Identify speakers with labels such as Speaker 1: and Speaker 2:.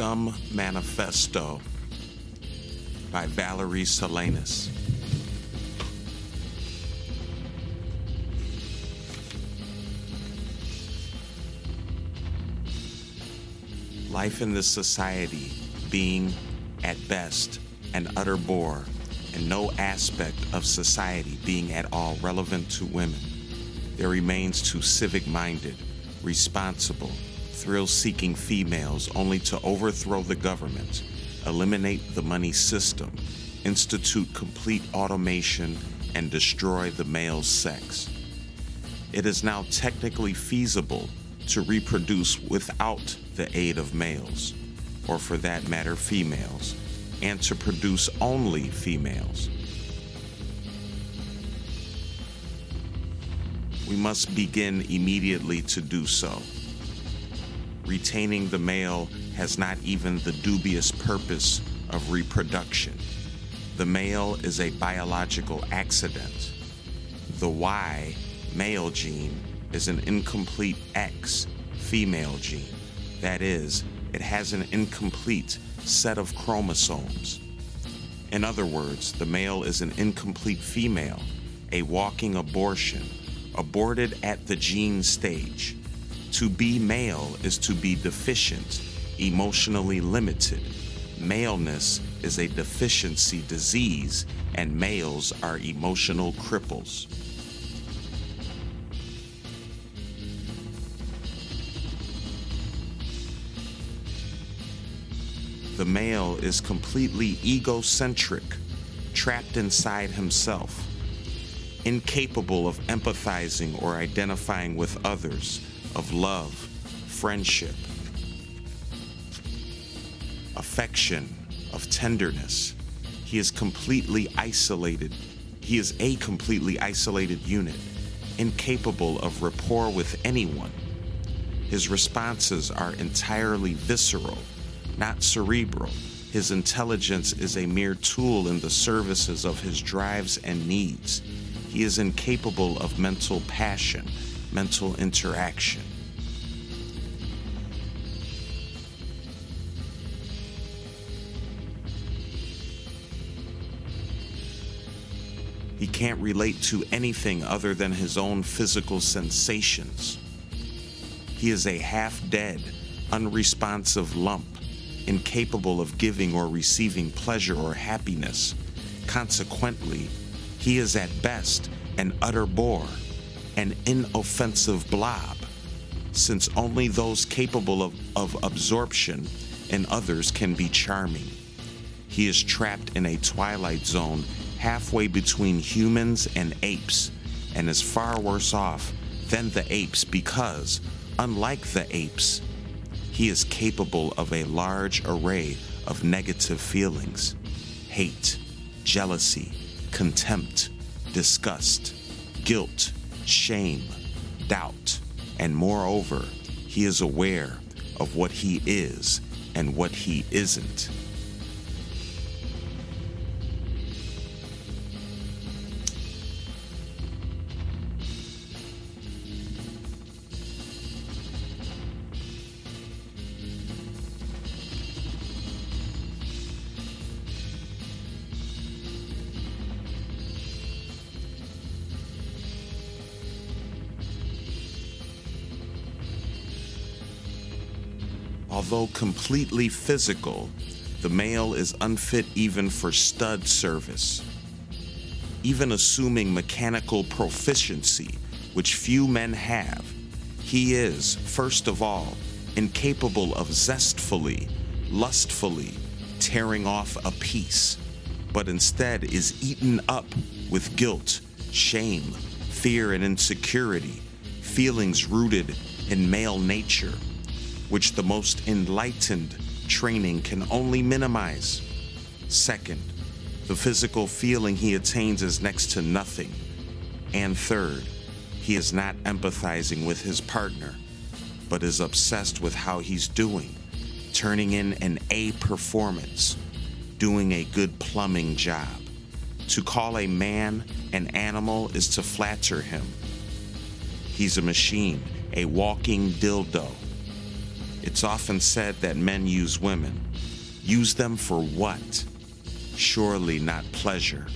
Speaker 1: Scum Manifesto by Valerie Solanas. Life in this society being, at best, an utter bore, and no aspect of society being at all relevant to women, there remains to civic minded, responsible, thrill seeking females only to overthrow the government, eliminate the money system, institute complete automation, and destroy the male sex. It is now technically feasible to reproduce without the aid of males, or for that matter, females, and to produce only females. We must begin immediately to do so. Retaining the male has not even the dubious purpose of reproduction. The male is a biological accident. The Y male gene is an incomplete X female gene. That is, it has an incomplete set of chromosomes. In other words, the male is an incomplete female, a walking abortion, aborted at the gene stage. To be male is to be deficient, emotionally limited. Maleness is a deficiency disease, and males are emotional cripples. The male is completely egocentric, trapped inside himself, incapable of empathizing or identifying with others, of love, friendship, affection, of tenderness. He is completely isolated. He is a completely isolated unit, incapable of rapport with anyone. His responses are entirely visceral not cerebral. His intelligence is a mere tool in the services of his drives and needs. He is incapable of mental passion, mental interaction. He can't relate to anything other than his own physical sensations. He is a half dead, unresponsive lump incapable of giving or receiving pleasure or happiness. Consequently, he is at best an utter bore, an inoffensive blob, since only those capable of, of absorption in others can be charming. He is trapped in a twilight zone halfway between humans and apes, and is far worse off than the apes because, unlike the apes, he is capable of a large array of negative feelings hate, jealousy, contempt, disgust, guilt, shame, doubt, and moreover, he is aware of what he is and what he isn't. Although completely physical, the male is unfit even for stud service. Even assuming mechanical proficiency, which few men have, he is, first of all, incapable of zestfully, lustfully tearing off a piece, but instead is eaten up with guilt, shame, fear, and insecurity, feelings rooted in male nature which the most enlightened training can only minimize. Second, the physical feeling he attains is next to nothing. And third, he is not empathizing with his partner, but is obsessed with how he's doing, turning in an A performance, doing a good plumbing job. To call a man an animal is to flatter him. He's a machine, a walking dildo It's often said that men use women. Use them for what? Surely not pleasure.